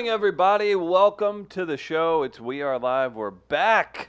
morning, everybody. Welcome to the show. It's We Are Live. We're back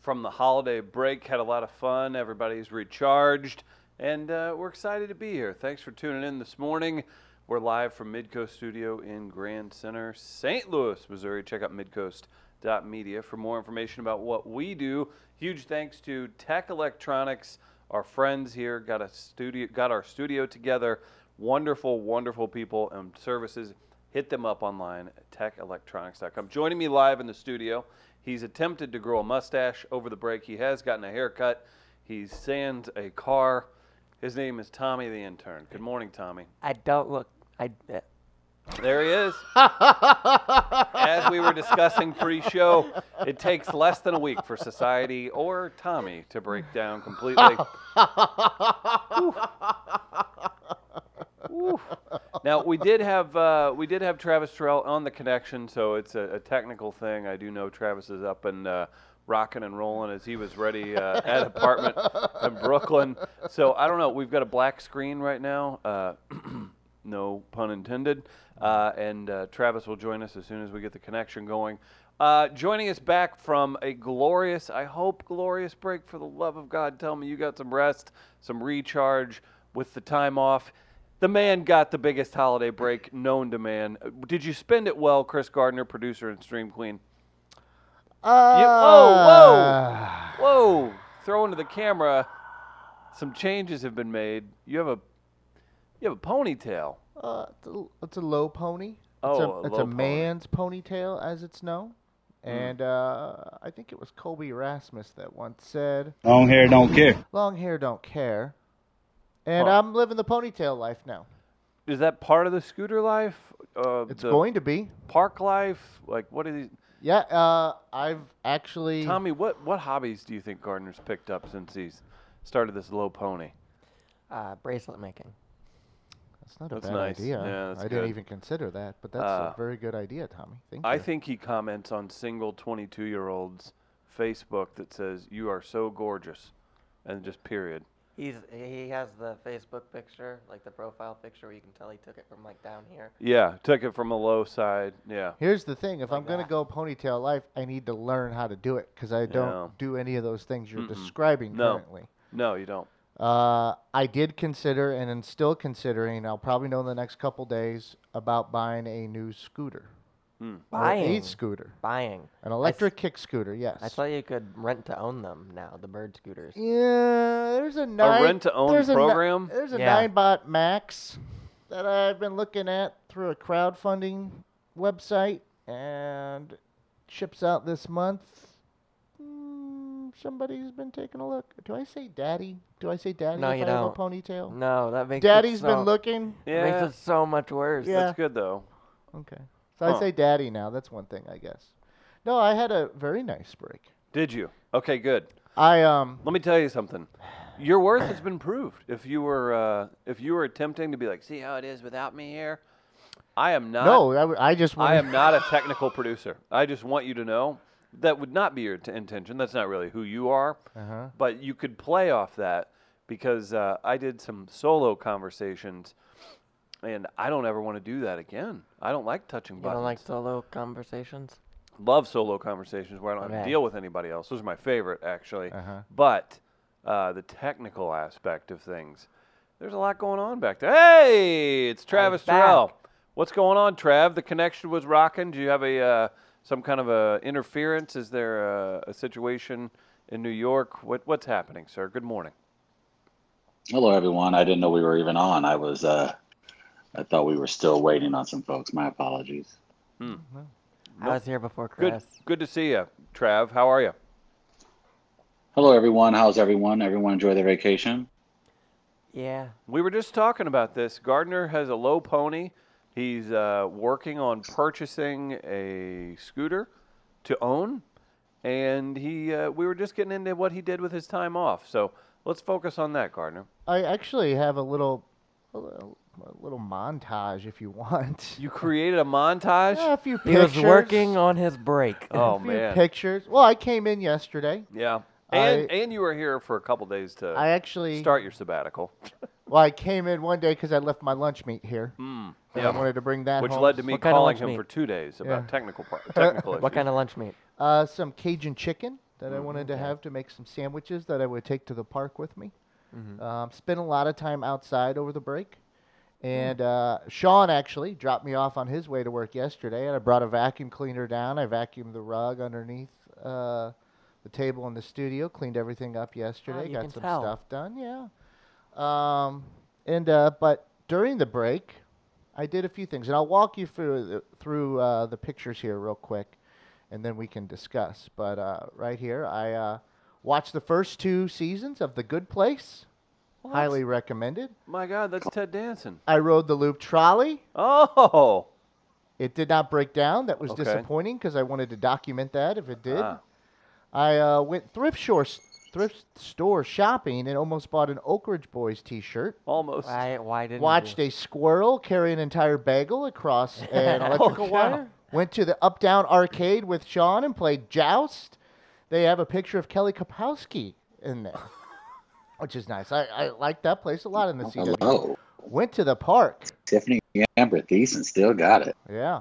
from the holiday break. Had a lot of fun. Everybody's recharged, and uh, we're excited to be here. Thanks for tuning in this morning. We're live from Midcoast Studio in Grand Center, St. Louis, Missouri. Check out midcoast.media for more information about what we do. Huge thanks to Tech Electronics, our friends here. Got a studio, got our studio together. Wonderful, wonderful people and services hit them up online at techelectronics.com. Joining me live in the studio, he's attempted to grow a mustache over the break. He has gotten a haircut. He sands a car. His name is Tommy the intern. Good morning, Tommy. I don't look. I. Uh, There he is. As we were discussing pre-show, it takes less than a week for society or Tommy to break down completely. Now we did have uh, we did have Travis Terrell on the connection, so it's a, a technical thing. I do know Travis is up and uh, rocking and rolling as he was ready uh, at apartment in Brooklyn. So I don't know. We've got a black screen right now. Uh, no pun intended. Uh, and uh, Travis will join us as soon as we get the connection going. Uh, joining us back from a glorious, I hope, glorious break. For the love of God, tell me you got some rest, some recharge with the time off. The man got the biggest holiday break known to man. Uh, Did you spend it well, Chris Gardner, producer and stream queen? Uh, You, whoa, whoa, whoa! Throw into the camera. Some changes have been made. You have a, you have a ponytail. Uh, it's a, it's a low pony. It's Oh, a, a it's low a pony. man's ponytail, as it's known. Hmm. And uh, I think it was Colby Erasmus that once said, Long hair don't care. "Long hair don't care." And Huh. I'm living the ponytail life now. Is that part of the scooter life? Uh, It's the going to be. park life. Like, what are these? Yeah. Uh, I've actually. Tommy, what what hobbies do you think Gardner's picked up since he's started this low pony? uh, bracelet making. That's not a That's bad nice. idea. Yeah, that's I didn't good. even consider that, but that's Uh, a very good idea, Tommy. Thank I you. think he comments on single 22 year olds Facebook that says you are so gorgeous, and just period. He's he has the Facebook picture, like the profile picture, where you can tell he took it from like down here. Yeah, took it from a low side. Yeah. Here's the thing: if I'm Like gonna go ponytail life, I need to learn how to do it because I don't Yeah. do any of those things you're Mm-mm. describing No. currently. No, you don't. Uh, I did consider, and am still considering. I'll probably know in the next couple days about buying a new scooter, Hmm. or Buying. a scooter, Buying. an electric kick scooter. Yes. I saw you could rent to own them now. The bird scooters. Yeah, there's a nine. A rent-to-own there's a program? there's a Yeah. nine bot max that I've been looking at through a crowdfunding website, and ships out this month. Mm, somebody's been taking a look. Do I say daddy? Do I say daddy No, if you I have a ponytail? No, that makes Daddy's it so, been looking. Yeah, Makes it so much worse. Yeah. that's good though. Okay, so Huh. I say daddy now. That's one thing, I guess. No, I had a very nice break. Did you? Okay, good. I um. Let me tell you something. Your worth has been proved. If you were uh, if you were attempting to be like, see how it is without me here, I am not. no, I, w- I just. I am not a technical producer. I just want you to know that would not be your t- intention. That's not really who you are. Uh-huh. But you could play off that because uh, I did some solo conversations, and I don't ever want to do that again. I don't like touching You buttons. don't like solo conversations? Love solo conversations where I don't have to deal with anybody else. Those are my favorite, actually. Uh-huh. But uh, the technical aspect of things, there's a lot going on back there. Hey, it's Travis. Terrell. What's going on, Trav? The connection was rocking. Do you have a uh, some kind of a interference? Is there a, a situation in New York? What what's happening, sir? Good morning. Hello, everyone. I didn't know we were even on. I was, uh, I thought we were still waiting on some folks. My apologies. I was here before Good Chris. good to see you, Trav. How are you? Hello, everyone. How's everyone? Everyone enjoy their vacation? Yeah. We were just talking about this. Gardner has a low pony. He's uh, working on purchasing a scooter to own, and he uh, we were just getting into what he did with his time off. So let's focus on that, Gardner. I actually have a little, a little, montage if you want. You created a montage. Yeah, a few He pictures. was working on his break. Oh a few man, pictures. Well, I came in yesterday. yeah. And I- and you were here for a couple days to I actually, start your sabbatical. Well, I came in one day because I left my lunch meat here. Mm, and yeah. I wanted to bring that Which home. led to me What kind of calling lunch him meat? for two days about Yeah. technical part, technical issues. What kind of lunch meat? Uh, some Cajun chicken that I Mm-hmm. wanted to have to make some sandwiches that I would take to the park with me. Mhm. Um, spent a lot of time outside over the break. And uh, Sean actually dropped me off on his way to work yesterday, and I brought a vacuum cleaner down. I vacuumed the rug underneath uh, the table in the studio, cleaned everything up yesterday, got some tell. stuff done. Yeah. Um, and uh, but during the break, I did a few things, and I'll walk you through the, through uh, the pictures here real quick, and then we can discuss. But uh, right here, I uh, watched the first two seasons of The Good Place. Well, that's- Highly recommended. My God, that's Ted Danson. I rode the loop trolley. Oh, It did not break down. That was Okay. disappointing because I wanted to document that if it did. Ah. I uh, went thrift store thrift store shopping and almost bought an Oak Ridge Boys T-shirt. almost. Why? Why didn't Watched you? a squirrel carry an entire bagel across an electrical cow. wire. Went to the Up Down Arcade with Sean and played Joust. They have a picture of Kelly Kapowski in there, which is nice. I, I like that place a lot in the CW. Hello. Went to the park. Tiffany Amber Thiessen still got it. Yeah.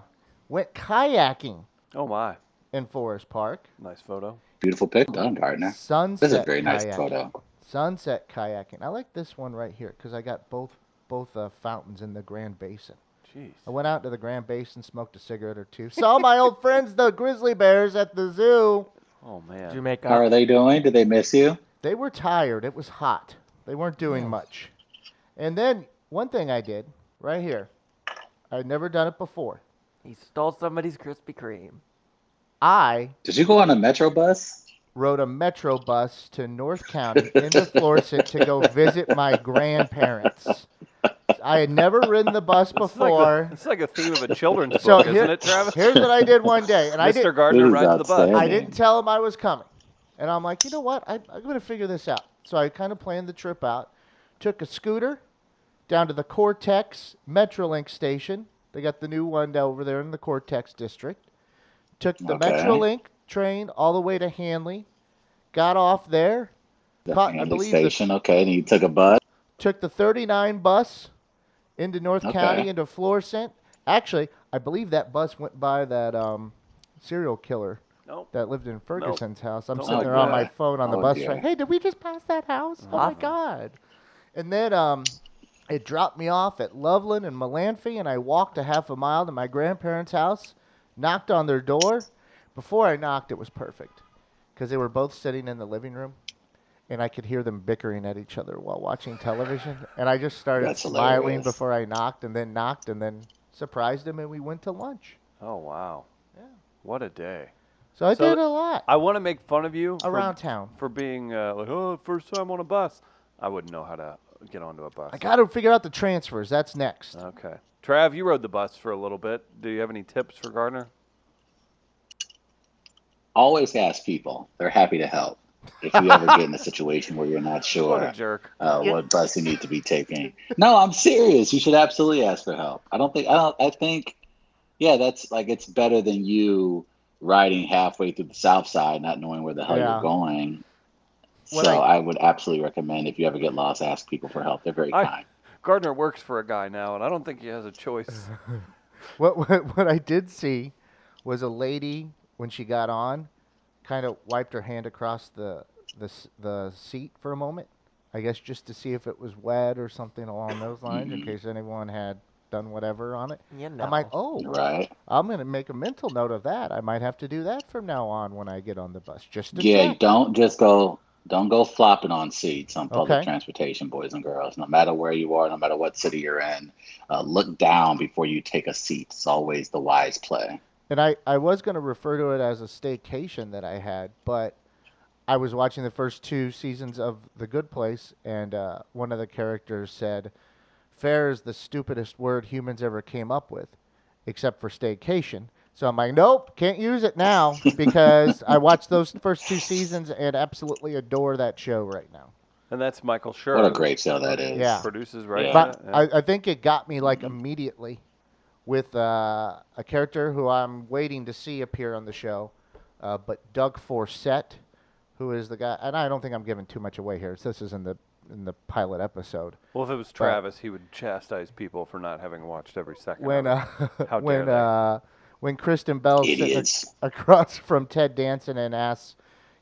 Went kayaking Oh my, in Forest Park. nice photo. Beautiful pic done, Gardner. Sunset This is a very nice kayaking. photo. Sunset kayaking. I like this one right here because I got both both uh, fountains in the Grand Basin. Jeez. I went out to the Grand Basin, smoked a cigarette or two, saw my old friends, the grizzly bears, at the zoo. Oh man. Did you make How up? are they doing? Do they miss you? They were tired. It was hot. They weren't doing much. And then one thing I did right here, I'd never done it before. He stole somebody's Krispy Kreme. I Did you go on a metro bus? rode a metro bus to North County into Florissant to go visit my grandparents. I had never ridden the bus It's like, the- before. it's like a theme of a children's So book, here- isn't it, Travis? Here's what I did one day, and I Mr. did. Gardner This is rides the bus. outstanding. I didn't tell him I was coming, and I'm like, you know what? I, I'm going to figure this out. So I kind of planned the trip out. Took a scooter down to the Cortex Metrolink station. They got the new one over there in the Cortex district. Took the Okay. Metrolink train all the way to Hanley. Got off there. The Caught- I Hanley believe the- station. Okay, and you took a bus. Took the 39 bus into North Okay. County into Florissant. Actually, I believe that bus went by that um, serial killer Nope. that lived in Ferguson's house. I'm Don't sitting look there on at my phone on the Oh, bus dear. trying, hey, did we just pass that house? Oh my Uh-huh. God. And then um, it dropped me off at Loveland and Melanphy, and I walked a half a mile to my grandparents' house, knocked on their door. Before I knocked, it was perfect because they were both sitting in the living room. And I could hear them bickering at each other while watching television. And I just started That's smiling hilarious. before I knocked, and then knocked, and then surprised them, and we went to lunch. Oh wow. Yeah. What a day. So I So did a lot I want to make fun of you for- around town. for being uh, like, oh, first time on a bus. I wouldn't know how to get onto a bus. I got to figure out the transfers. That's next. Okay. Trav, you rode the bus for a little bit. Do you have any tips for Gardner? Always ask people. They're happy to help. If you ever get in a situation where you're not What a sure jerk. uh, what bus you need to be taking. No, I'm serious. You should absolutely ask for help. I don't think I don't I think yeah, that's like it's better than you riding halfway through the south side not knowing where the hell Yeah. you're going. When so I- I, would absolutely recommend if you ever get lost, ask people for help. They're very I- kind. Gardner works for a guy now, and I don't think he has a choice. What, what what I did see was a lady when she got on, kind of wiped her hand across the the the seat for a moment. I guess just to see if it was wet or something along those lines, in Mhm. case anyone had done whatever on it. You know. I'm like, oh, Right? I'm gonna make a mental note of that. I might have to do that from now on when I get on the bus, just to Yeah, check. don't just go don't go flopping on seats on public Okay. transportation, boys and girls. No matter where you are, no matter what city you're in, uh, look down before you take a seat. It's always the wise play. And I, I was going to refer to it as a staycation that I had, but I was watching the first two seasons of The Good Place, and uh, one of the characters said, Fair is the stupidest word humans ever came up with, except for staycation. So I'm like, nope, can't use it now because I watched those first two seasons and absolutely adore that show right now. And that's Michael Schur. What a great show that is. Yeah. Produces, right? Yeah. But Yeah. I, I think it got me like immediately with uh, a character who I'm waiting to see appear on the show, uh, but Doug Forcett, who is the guy, and I don't think I'm giving too much away here. So this is in the in the pilot episode. Well, if it was Travis, he would chastise people for not having watched every second. When of it. uh, How dare when they. uh, when Kristen Bell's sitting ac- across from Ted Danson and asks,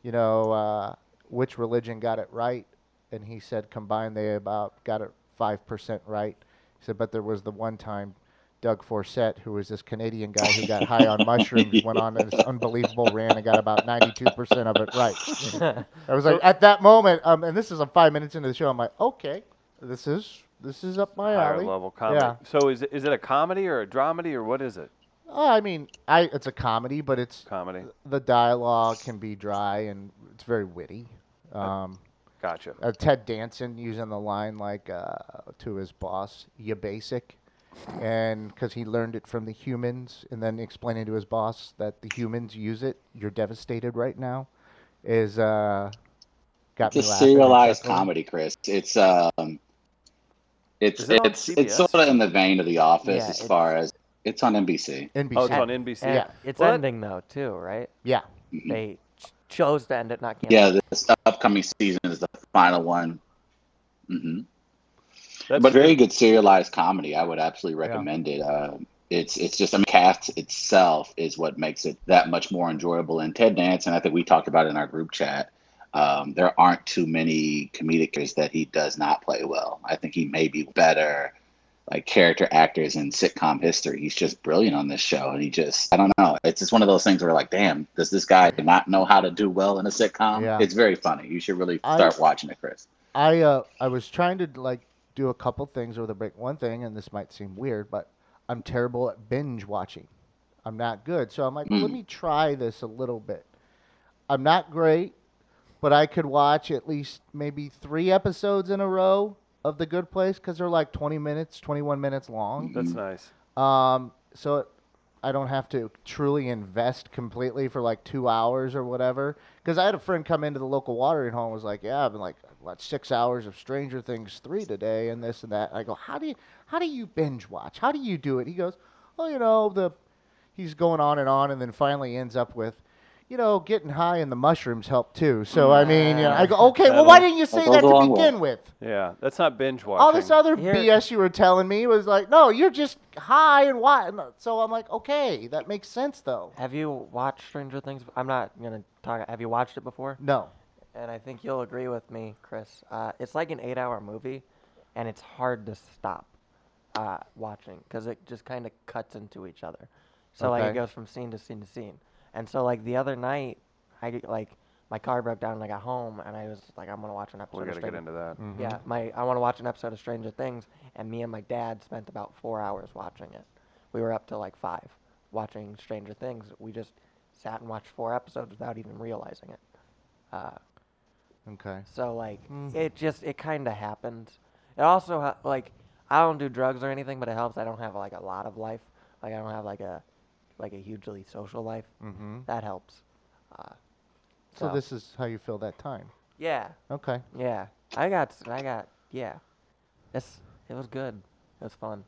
you know, uh, which religion got it right, and he said combined they about got it five percent right. He said, but there was the one time. Doug Forcett, who was this Canadian guy who got high on mushrooms, went on this unbelievable rant and got about 92% of it right. I was like, at that moment, um, and this is uh, five minutes into the show. I'm like, okay, this is this is up my higher alley. level comedy. Yeah. So is it, is it a comedy or a dramedy or what is it? Oh, I mean, I it's a comedy, but it's Comedy. the dialogue can be dry and it's very witty. Um, Gotcha. uh, Ted Danson using the line like uh, to his boss, "You basic," and because he learned it from the humans, and then explaining to his boss that the humans use it. You're devastated right now. Is uh, got It's me a laughing serialized comedy, Chris. It's um, it's it it's it's sort of in the vein of The Office Yeah, as far as it's on NBC. NBC. Oh, it's on NBC. And Yeah. It's What? ending though too, right? yeah. Mhm. They ch- chose to end it, not cancel. Yeah, this upcoming season is the final one. hmm That's but very good serialized comedy. I would absolutely Yeah. recommend it. Uh, it's it's just I mean, cast itself is what makes it that much more enjoyable. And Ted Dance. And I think we talked about it in our group chat. Um, there aren't too many comedians that he does not play well. I think he may be better like character actors in sitcom history. He's just brilliant on this show, and he just I don't know. It's just one of those things where like, damn, does this guy not know how to do well in a sitcom? Yeah. It's very funny. You should really I- start watching it, Chris. I uh I was trying to like do a couple things over the break. One thing, and this might seem weird, but I'm terrible at binge watching. I'm not good. So I'm like, well, let Mm. me try this a little bit. I'm not great, but I could watch at least maybe three episodes in a row of The Good Place because they're like 20 minutes, 21 minutes long. That's nice. Um, so it, I don't have to truly invest completely for like two hours or whatever. Because I had a friend come into the local watering hole and was like, "Yeah, I've been like what six hours of Stranger Things three today and this and that." And I go, "How do you how do you binge watch? How do you do it?" He goes, "Oh, you know the." He's going on and on, and then finally ends up with, you know, getting high and the mushrooms help too. So I mean, you know, I go, okay, well, why didn't you say That that to a way. begin with? Yeah, that's not binge watching. All this other Here- BS you were telling me was like, no, you're just high and why? Uh, so I'm like, okay, that makes sense though. Have you watched Stranger Things? I'm not gonna talk. Have you watched it before? No. And I think you'll agree with me, Chris. Uh, it's like an eight-hour movie, and it's hard to stop uh, watching because it just kind of cuts into each other. So like it goes from scene to scene to scene. And so like the other night, I like my car broke down and I got home and I was like, I'm gonna watch an episode. we of got to get Stranger- into that. Mm-hmm. Yeah, my I want to watch an episode of Stranger Things, and me and my dad spent about four hours watching it. We were up to like five watching Stranger Things. We just sat and watched four episodes without even realizing it. Uh, Okay. so like Mm. it just it kind of happened. It also ha- like I don't do drugs or anything, but it helps. I don't have like a lot of life. Like I don't have like a like a hugely social life. Mm-hmm. That helps. Uh, So this is how you fill that time. yeah Okay. yeah I got I got yeah. It's it was good. It was fun.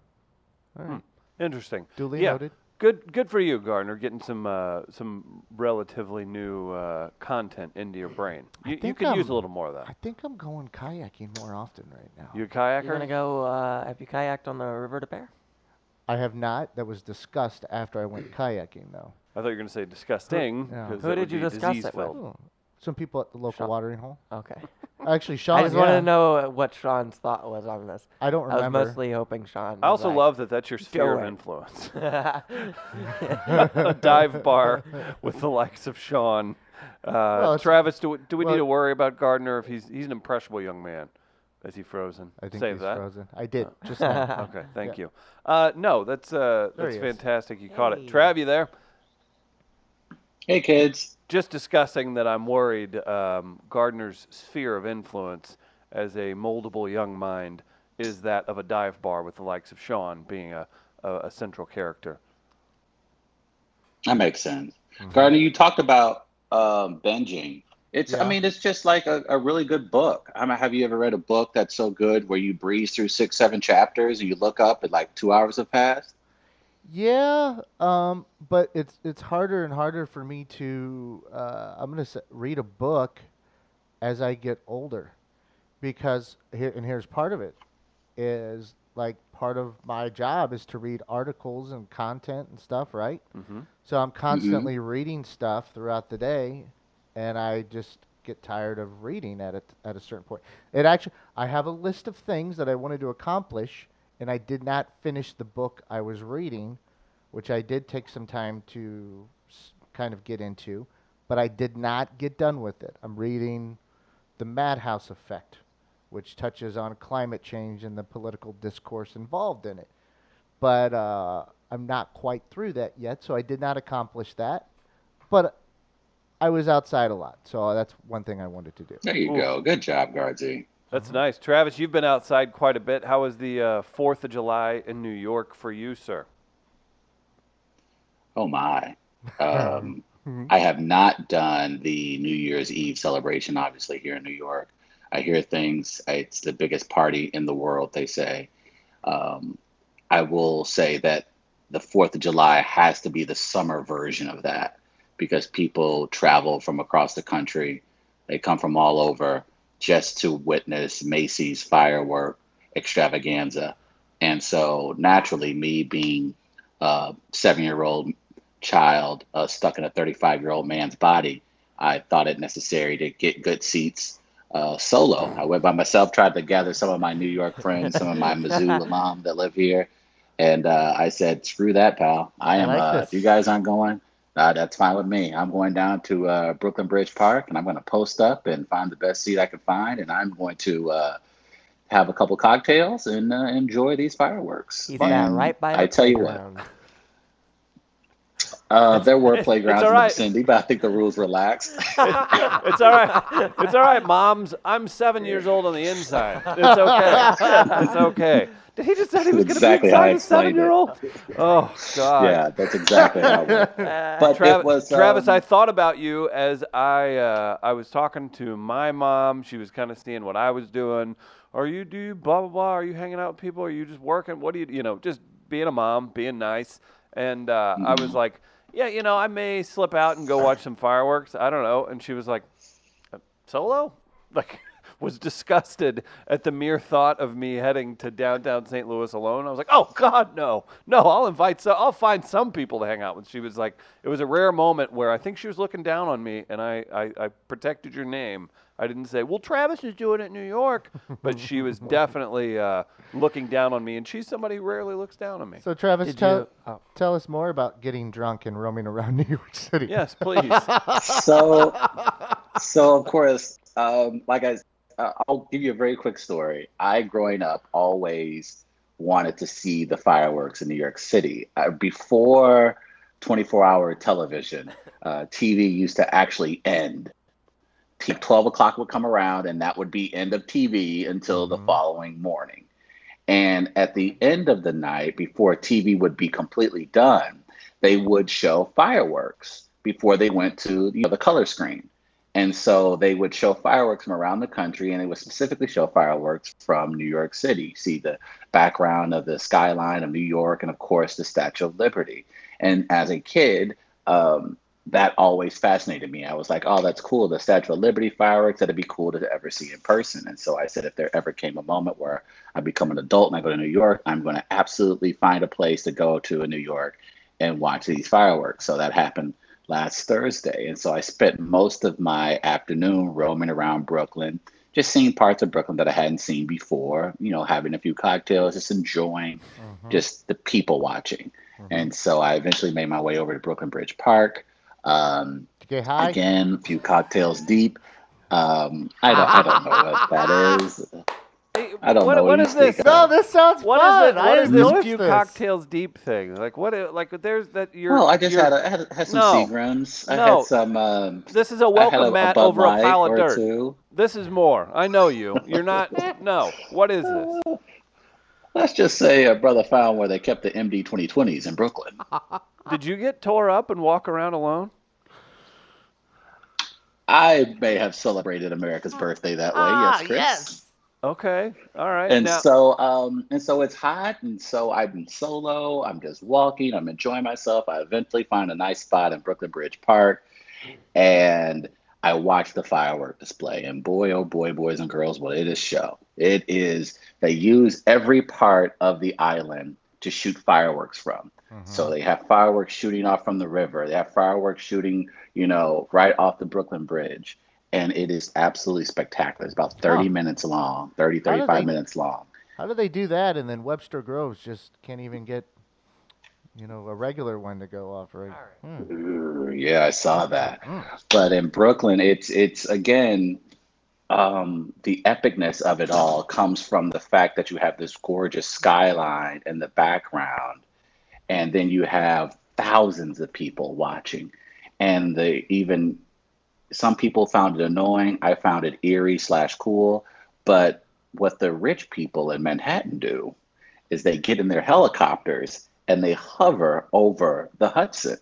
All right. Interesting. Duly yeah. noted. Good, good for you, Gardner. Getting some uh, some relatively new uh, content into your brain. You, you could use I'm- a little more of that. I think I'm going kayaking more often right now. You a kayaker? You're gonna go. Uh, have you kayaked on the River des Peres? I have not. That was discussed after I went kayaking, though. I thought you were going to say disgusting. Yeah. 'cause Who did you discuss it with? disease-filled. Oh, Some people at the local Sean. watering hole. Okay. Actually, Sean. I just yeah, wanted to know what Sean's thought was on this. I don't remember. I was mostly hoping Sean. I also was love that that's your sphere of influence. a dive bar with the likes of Sean. Uh, it's- Travis, do we, do we well- need to worry about Gardner if he's he's an impressionable young man? Is he frozen? I think Save he's that. frozen. I did just now. Okay, thank you. Uh, no, that's uh, that's fantastic. You caught it. Hey. Trav, you there? Hey, kids. Just discussing that I'm worried um, Gardner's sphere of influence as a moldable young mind is that of a dive bar with the likes of Sean being a, a, a central character. That makes sense. Mm-hmm. Gardner, you talked about um, binging. It's, Yeah. I mean, it's just like a, a really good book. I mean, have you ever read a book that's so good where you breeze through six, seven chapters and you look up and like two hours have passed? Yeah, um, but it's it's harder and harder for me to. Uh, I'm gonna s read a book as I get older, because here and here's part of it is like part of my job is to read articles and content and stuff, right? Mm-hmm. So I'm constantly reading stuff throughout the day, and I just get tired of reading at a, at a certain point. It actually, I have a list of things that I wanted to accomplish, and I did not finish the book I was reading, which I did take some time to s- kind of get into, but I did not get done with it. I'm reading The Madhouse Effect, which touches on climate change and the political discourse involved in it. But uh, I'm not quite through that yet, so I did not accomplish that. But I was outside a lot, so that's one thing I wanted to do. There you Ooh. go. Good job, Guardsy. That's nice. Travis, you've been outside quite a bit. How was the uh, 4th of July in New York for you, sir? Oh my. Um, I have not done the New Year's Eve celebration, obviously, here in New York. I hear things, it's the biggest party in the world, they say. Um, I will say that the 4th of July has to be the summer version of that because people travel from across the country. They come from all over just to witness Macy's firework extravaganza. And so, naturally, me being a seven year old child uh, stuck in a 35 year old man's body, I thought it necessary to get good seats uh, solo. I went by myself, tried to gather some of my New York friends, some of my Mizzou alum that live here. And uh, I said, screw that, pal. I I am, like uh, if you guys aren't going, uh, that's fine with me. I'm going down to uh, Brooklyn Bridge Park and I'm going to post up and find the best seat I can find. And I'm going to uh, have a couple cocktails and uh, enjoy these fireworks. He And right by the I tell you what, uh, there were playgrounds all in the right. vicinity, but I think the rules relaxed. it's all right. It's all right, moms. I'm seven years old on the inside. It's okay. It's okay. Did he just say he was going to be how I inside a seven-year-old? Oh God. yeah, that's exactly how it went. But Travis, it was Travis, um, I thought about you as I uh, I was talking to my mom. She was kind of seeing what I was doing. Are you do you blah blah blah? Are you hanging out with people? Are you just working? What do you you know? Just being a mom, being nice. And uh, I was Mhm. like, yeah, you know, I may slip out and go watch some fireworks. I don't know. And she was like, "Uh, solo? Like, was disgusted at the mere thought of me heading to downtown St. Louis alone. I was like, oh God, no, no. I'll invite some. I'll find some people to hang out with. She was like, it was a rare moment where I think she was looking down on me, and I, I, I protected your name. I didn't say, well, Travis is doing it in New York, but she was definitely uh, looking down on me, and she's somebody who rarely looks down on me. So Travis, Did tell you? Oh, tell us more about getting drunk and roaming around New York City. Yes, please. so so of course um like i uh, i'll give you a very quick story i growing up always wanted to see the fireworks in new york city uh, before 24 hour television uh, tv used to actually end 12 o'clock would come around and that would be end of tv until the Mhm. following morning and at the end of the night before tv would be completely done they would show fireworks before they went to you know, the color screen. And so they would show fireworks from around the country, and they would specifically show fireworks from New York City. See the background of the skyline of New York, and of course, the Statue of Liberty. And as a kid, um, that always fascinated me. I was like, oh, that's cool. The Statue of Liberty fireworks, that'd be cool to ever see in person. And so I said, if there ever came a moment where I become an adult and I go to New York, I'm going to absolutely find a place to go to in New York and watch these fireworks. So that happened last Thursday. And so I spent most of my afternoon roaming around Brooklyn, just seeing parts of Brooklyn that I hadn't seen before, you know, having a few cocktails, just enjoying Mhm. just the people watching. Mhm. And so I eventually made my way over to Brooklyn Bridge Park. Um, To get high. again, a few cocktails deep. Um, I don't, I don't know what that is. Hey, I don't what, know what what you is this? speak No, of. this sounds What fun. is it? I What is this endorsed few this. cocktails deep thing? Like what? i- Like there's that you're. Well, I just you're- had, a, I had, had some No. Seagrams. I No. had some. Um, This is a welcome a, a mat Bud over a Light pile of dirt. two. This is more. I know you. You're not. no. What is this? Let's just say a brother found where they kept the MD 2020s in Brooklyn. Did you get tore up and walk around alone? I may have celebrated America's birthday that way. Ah, yes, Chris. yes. Okay. All right. And now, so, um, and so it's hot, and so I'm solo. I'm just walking. I'm enjoying myself. I eventually find a nice spot in Brooklyn Bridge Park, and I watch the firework display, and boy, oh boy, boys and girls, what it is show. It is they use every part of the island to shoot fireworks from. So they have fireworks shooting off from the river. They have fireworks shooting, you know, right off the Brooklyn Bridge. And it is absolutely spectacular. It's about 30 Huh. minutes long, 30, 35 they- minutes long. How do they do that? And then Webster Groves just can't even get, you know, a regular one to go off right. Hmm. Yeah, I saw that. Mm. But in Brooklyn, it's it's again um, the epicness of it all comes from the fact that you have this gorgeous skyline in the background, and then you have thousands of people watching, and they even some people found it annoying. I found it eerie slash cool, but what the rich people in Manhattan do is they get in their helicopters and they hover over the Hudson.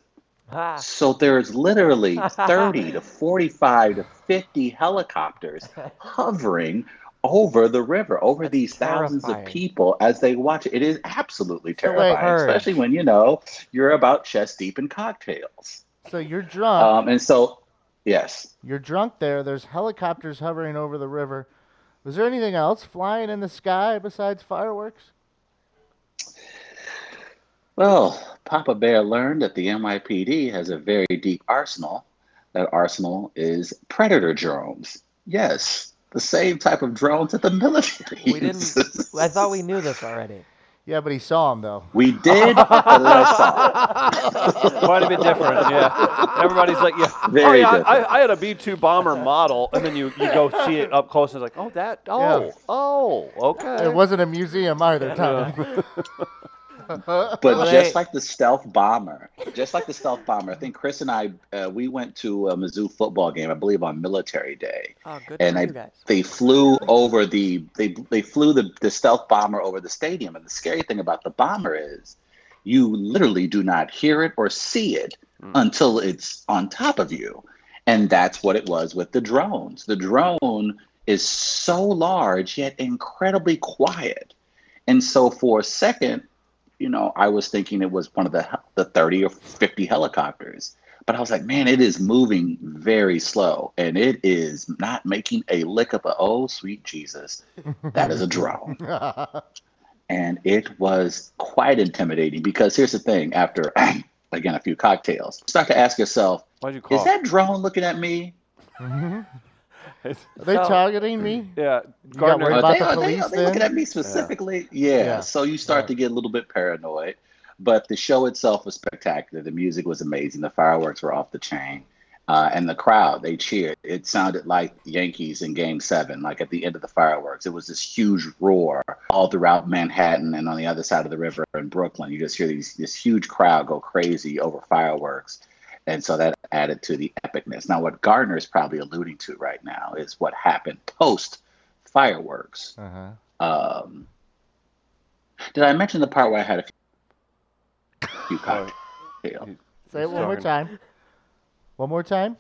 Ah, So there's literally 30 to 45 to 50 helicopters hovering over the river, over That's these thousands of people as they watch it. It is absolutely terrifying, Heard. especially when you know you're about chest deep in cocktails. So you're drunk. Um, and so, yes, You're drunk there. There's helicopters hovering over the river. Was there anything else flying in the sky besides fireworks? well, Papa Bear learned that the NYPD has a very deep arsenal. That arsenal is predator drones. Yes, the same type of drones that the military we didn't. I thought we knew this already. Yeah, but he saw him though. We did, but I saw it. Quite a bit different, yeah. Everybody's like, yeah, oh Very yeah, I. I had a B two bomber model, and then you, you go see it up close, and it's like, oh that, oh, Yeah. oh, okay. It wasn't a museum either, Tommy. But Well, just like the stealth bomber, just like the stealth bomber, I think Chris and I uh, we went to a Mizzou football game, I believe on Military Day, Oh, good and for I guys. they flew over the they they flew the, the stealth bomber over the stadium. And the scary thing about the bomber is you literally do not hear it or see it Mm. until it's on top of you. And that's what it was with the drones. The drone is so large yet incredibly quiet. And so for a second, you know, I was thinking it was one of the the 30 or 50 helicopters. But I was like, man, it is moving very slow and it is not making a lick of a oh sweet Jesus. That is a drone. And it was quite intimidating because here's the thing, after again a few cocktails, start to ask yourself, Why'd you call? is that drone looking at me? Mm-hmm. It's- Are they So- targeting me? yeah, Gardner. worried Are about they, the are they, are they looking at me specifically? Yeah. Yeah. So you start Yeah. to get a little bit paranoid. But the show itself was spectacular. The music was amazing. The fireworks were off the chain. Uh, and the crowd, they cheered. It sounded like Yankees in game seven, like at the end of the fireworks. It was this huge roar all throughout Manhattan and on the other side of the river in Brooklyn. You just hear these, this huge crowd go crazy over fireworks. And so that added to the epicness. Now, what Gardner is probably alluding to right now is what happened post fireworks. Uh-huh. Um, did I mention the part where I had a few Oh, cocktails? Say it one more time. One more time?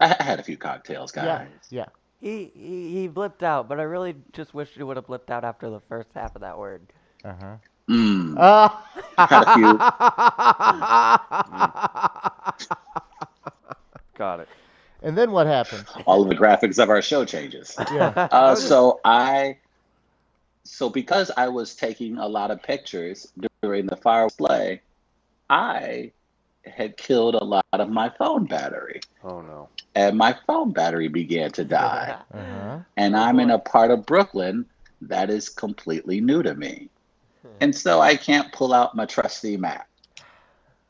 I I had a few cocktails, guys. Yeah. Yeah. He, he he blipped out, but I really just wish he would have blipped out after the first half of that word. Uh-huh. Mm, Ah. had a few. Got it. and then what happened? All of the graphics of our show changes. Yeah. Uh, so I, so because I was taking a lot of pictures during the fire display, I had killed a lot of my phone battery, Oh no. and my phone battery began to die. Uh-huh. and I'm in a part of Brooklyn that is completely new to me. And so I can't pull out my trusty map.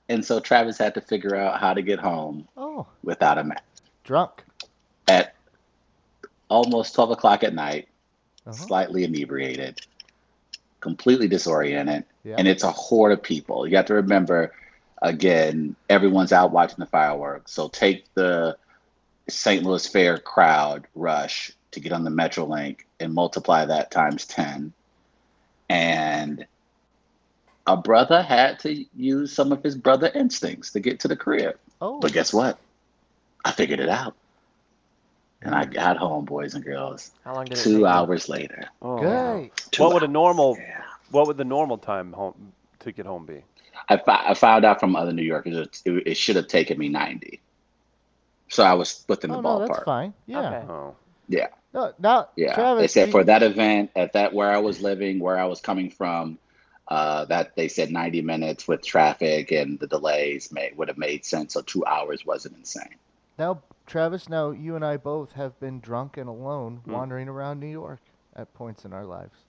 And so Travis had to figure out how to get home Oh, without a map drunk. at almost 12 o'clock at night, Uh-huh. slightly inebriated, completely disoriented. Yeah. And it's a horde of people. You have to remember, again, everyone's out watching the fireworks. So take the St. Louis Fair crowd rush to get on the Metrolink and multiply that times 10. And a brother had to use some of his brother instincts to get to the crib. Oh. But guess what? I figured it out. And I got home, boys and girls, How long did it take? two you? hours later. Oh, Great. Two What would a normal Yeah. what would the normal time home to get home be? I, fi- I found out from other New Yorkers it, it, it should have taken me 90. So I was within Oh the no, that's fine. Yeah. Oh. Okay. Oh, Yeah. No, now, Yeah. Travis, they said you- for that event at that where I was living, where I was coming from, uh, that they said 90 minutes with traffic and the delays made would have made sense. So two hours wasn't insane. now, Travis, now you and I both have been drunk and alone Hmm. wandering around New York at points in our lives.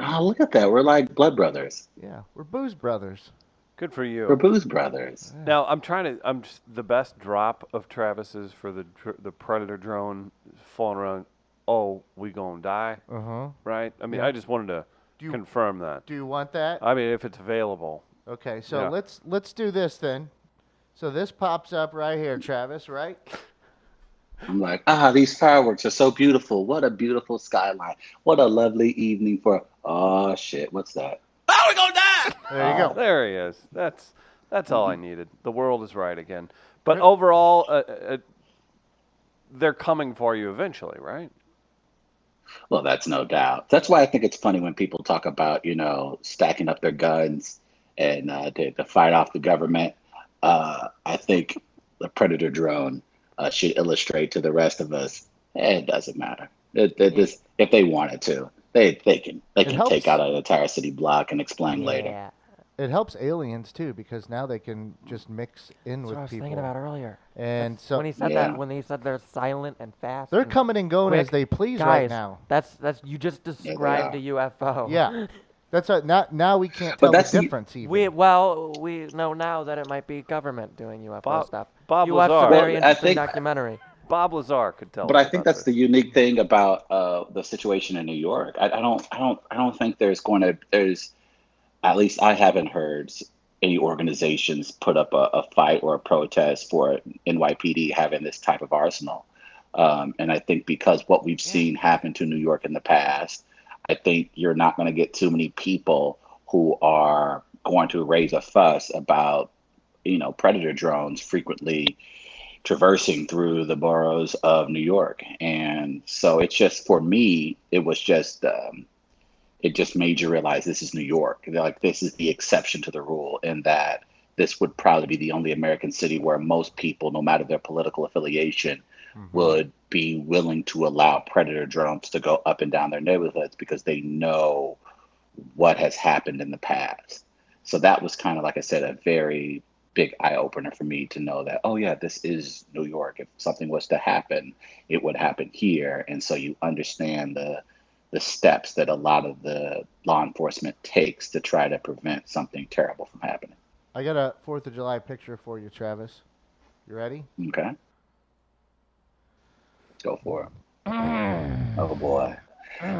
Oh, look at that. We're like blood brothers. Yeah, we're booze brothers. Good for you. We're booze brothers. Now I'm trying to. I'm just the best drop of Travis's for the dr- the predator drone falling around. Oh, we gonna die, Uh huh. right? I mean, Yeah. I just wanted to Do you confirm that. do you want that? I mean, if it's available. Okay, so Yeah. let's let's do this then. So this pops up right here, Travis, right? I'm like, ah, these fireworks are so beautiful. What a beautiful skyline. What a lovely evening for. Oh shit, what's that? There you go. There he is. That's that's all I needed. The world is right again. But overall, uh, uh, they're coming for you eventually, right? Well, that's no doubt. That's why I think it's funny when people talk about, you know, stacking up their guns and uh, to, to fight off the government. Uh, I think the Predator drone uh, should illustrate to the rest of us, eh, it doesn't matter. It, it just, if they wanted to, they they can they It can helps. take out an entire city block and explain later. It helps aliens too because now they can just mix in That's with what I was people. thinking about earlier. And so when he said Yeah. that, when he said they're silent and fast, they're and coming and going as they please guys, right now. That's that's you just described a UFO. Yeah. That's a, not now we can't But tell that's the the- difference even. We well we know now that it might be government doing UFO Bob- stuff. Bob you watched a Lazar. very Well, I interesting think- documentary. Bob Lazar could tell. But I think that's the unique thing about uh, the situation in New York. I, I don't, I don't, I don't think there's going to, there's, at least I haven't heard any organizations put up a, a fight or a protest for NYPD having this type of arsenal. Um, and I think because what we've seen happen to New York in the past, I think you're not going to get too many people who are going to raise a fuss about, you know, predator drones frequently traversing through the boroughs of New York. And so it's just for me, it was just um, it just made you realize this is New York. Like this is the exception to the rule, and that this would probably be the only American city where most people, no matter their political affiliation, Mhm. would be willing to allow predator drones to go up and down their neighborhoods because they know what has happened in the past. So that was kind of like I said, a very big eye opener for me to know that oh yeah, this is New York. If something was to happen, it would happen here, and so you understand the the steps that a lot of the law enforcement takes to try to prevent something terrible from happening. I got a Fourth of July picture for you, Travis. You ready? Okay. Go for it. Mm. Oh boy.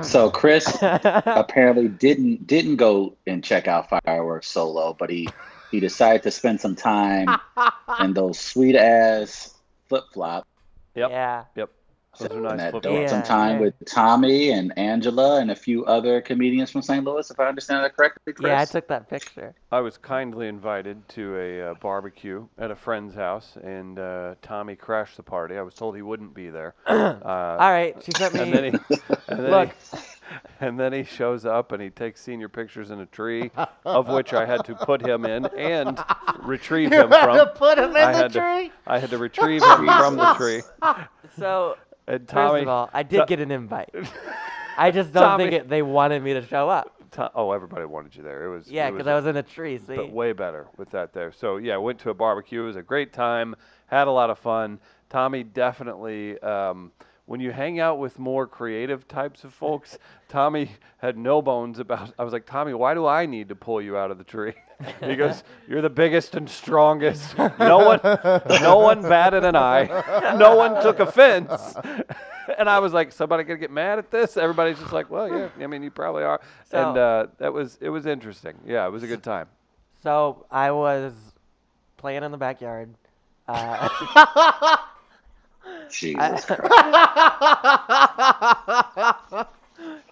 So Chris apparently didn't didn't go and check out fireworks solo, but he he decided to spend some time in those sweet ass flip flops. Yep. Yeah. Yep. Those are And nice that doing Yeah, some time yeah. with Tommy and Angela and a few other comedians from St. Louis, if I understand that correctly, Chris. Yeah, I took that picture. I was kindly invited to a uh, barbecue at a friend's house, and uh, Tommy crashed the party. I was told he wouldn't be there. Uh, All right, she sent and me. then he, and then Look. he, and then he shows up and he takes senior pictures in a tree, of which I had to put him in and retrieve You him had from. to put him in I the had to- tree. I had to retrieve him from the tree. So And first of all, I did get an invite. I just don't Tommy- think it, they wanted me to show up. To- oh, everybody wanted you there. It was Yeah, it because I was in a tree. See. but way better with that there. So yeah, went to a barbecue. It was a great time. Had a lot of fun. Tommy definitely. Um, when you hang out with more creative types of folks, Tommy had no bones about. I was like, Tommy, why do I need to pull you out of the tree? he goes, "You're the biggest and strongest. No one, no one batted an eye. No one took offense." And I was like, "Somebody gonna get mad at this?" Everybody's just like, "Well, yeah. I mean, you probably are." and So- uh, that was it was interesting. Yeah, it was a good time. So I was playing in the backyard. Uh, Jesus Christ.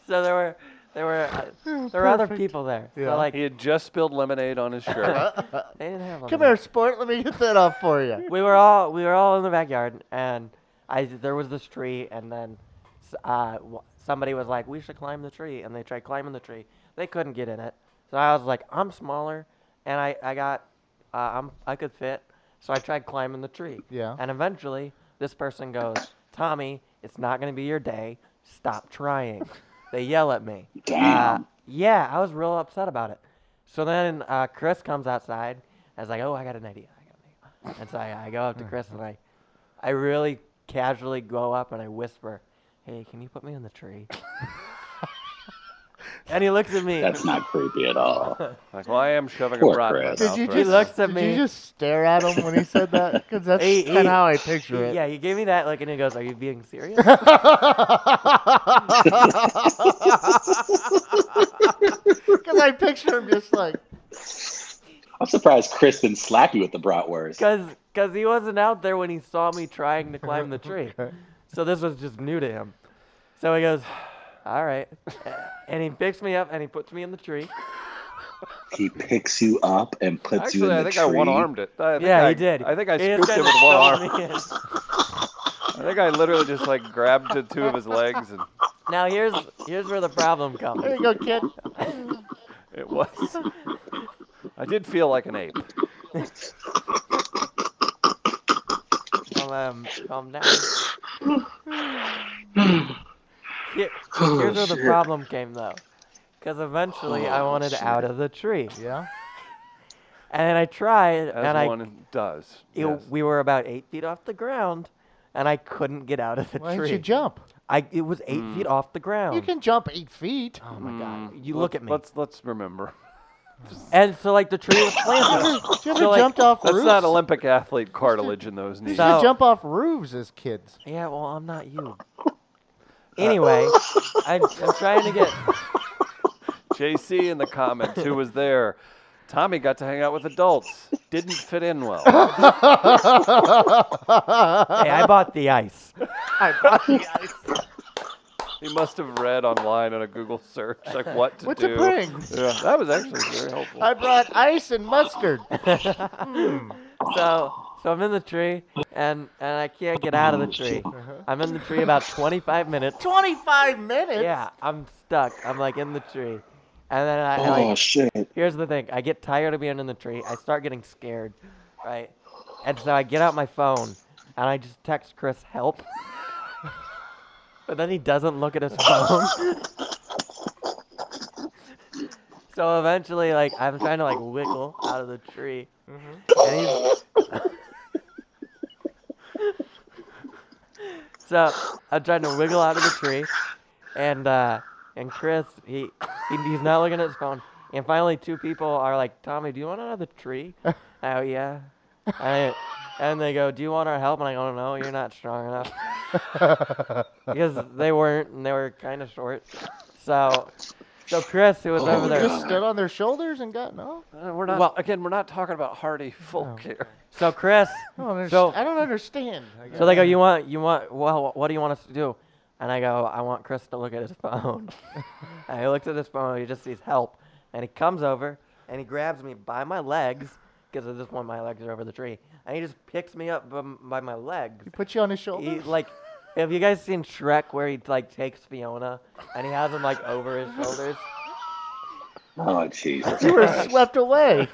so there were there were uh, there were other people there. Yeah. So like He had just spilled lemonade on his shirt. they didn't have. Come lemonade. here, sport. Let me get that off for you. we were all we were all in the backyard, and I there was this tree, and then uh, w- somebody was like, "We should climb the tree," and they tried climbing the tree. They couldn't get in it, so I was like, "I'm smaller, and I I got uh, I'm I could fit," so I tried climbing the tree. Yeah. And eventually, this person goes, Tommy, it's not going to be your day. Stop trying. they yell at me. Uh, yeah, I was real upset about it. So then uh, Chris comes outside. I was like, oh, I got an idea. I got an idea. And so I, I go up to Chris and I, I really casually go up and I whisper, hey, can you put me in the tree? and he looks at me. That's not creepy at all. Like, well, I am shoving Poor a brat in my Chris. Did mouth you right just now. looks at did me. you just stare at him when he said that? Because that's He- kind of how I picture it. Yeah, he gave me that look and he goes, are you being serious? Because I picture him just like, I'm surprised Chris didn't slap you with the bratwurst. Because cause he wasn't out there when he saw me trying to climb the tree. Okay. So this was just new to him. So he goes, all right. And he picks me up and he puts me in the tree. He picks you up and puts Actually, you in the tree. I think tree. I one armed it. I think Yeah, I, he did. I think I He scooped it kinda with one arm. I think I literally just like grabbed the two of his legs and Now here's here's where the problem comes. there you go, kid. it was. I did feel like an ape. Calm, um, calm down. Here- here's where the problem came though. Because eventually I Oh, wanted shit. out of the tree. Yeah. And then I tried As and I one does. it- yes. we were about eight feet off the ground, and I couldn't get out of the Why tree. didn't you jump? I it was eight feet off the ground. You can jump eight feet. oh my god! Mm, You let's- look at me. Let's let's remember. And so like the tree was planted. Did you ever So, like, jumped off That's roofs? not Olympic athlete cartilage in those knees. used So- to jump off roofs as kids. yeah, well I'm not you. Anyway, I, I'm trying to get. JC in the comments, who was there? Tommy got to hang out with adults. Didn't fit in well. Hey, I bought the ice. I bought the ice. He must have read online on a Google search like what to What do. to bring? Yeah, that was actually very helpful. I brought ice and mustard. Hmm. So so I'm in the tree, and and I can't get out of the tree. Uh-huh. I'm in the tree about 25 minutes. 25 minutes? Yeah, I'm stuck. I'm like in the tree, and then I, I Oh like shit! Here's the thing. I get tired of being in the tree. I start getting scared, right? And so I get out my phone and I just text Chris help. but then he doesn't look at his phone. so eventually like I'm trying to like wiggle out of the tree. Mm-hmm. And he's So I'm trying to wiggle out of the tree and uh and Chris he, he he's not looking at his phone. And finally two people are like, Tommy, do you want another tree? oh yeah. I, and they go, Do you want our help? And I go, No, you're not strong enough. because they weren't and they were kinda short. So so Chris, who was Oh, over there just stood on their shoulders and got no. Uh, we're not. Well- again, we're not talking about hardy folk Oh. here. So Chris I don't, So- I don't understand. I So they go, you want, you want, well, what do you want us to do? And I go, I want Chris to look at his phone. and he looks at his phone, he just sees help. And he comes over and he grabs me by my legs, because at this point my legs are over the tree. And he just picks me up by, by my legs. He put you on his He, shoulders? like, have you guys seen Shrek where he like takes Fiona and he has him like over his shoulders? Oh Jesus! you were swept away.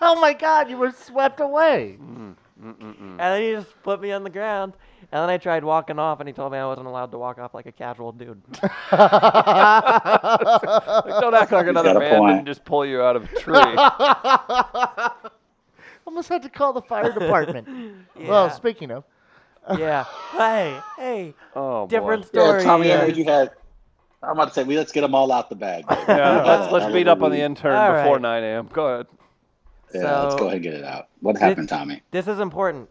Oh my God, you were swept away. Mm, mm, mm, mm. And then he just put me on the ground. And then I tried walking off, and he told me I wasn't allowed to walk off like a casual dude. Like, don't act like another man point. didn't just pull you out of a tree. Almost had to call the fire department. Yeah. Well, speaking of, yeah. Hey, hey. Oh, boy. Different Yeah, story. Tommy, I is- heard you had. I'm about to say, we let's get them all out the bag. Yeah, let's let's beat up on the intern All before right. 9 a.m. Go ahead. Yeah, let's go ahead and get it out. What happened, Tommy? This is important.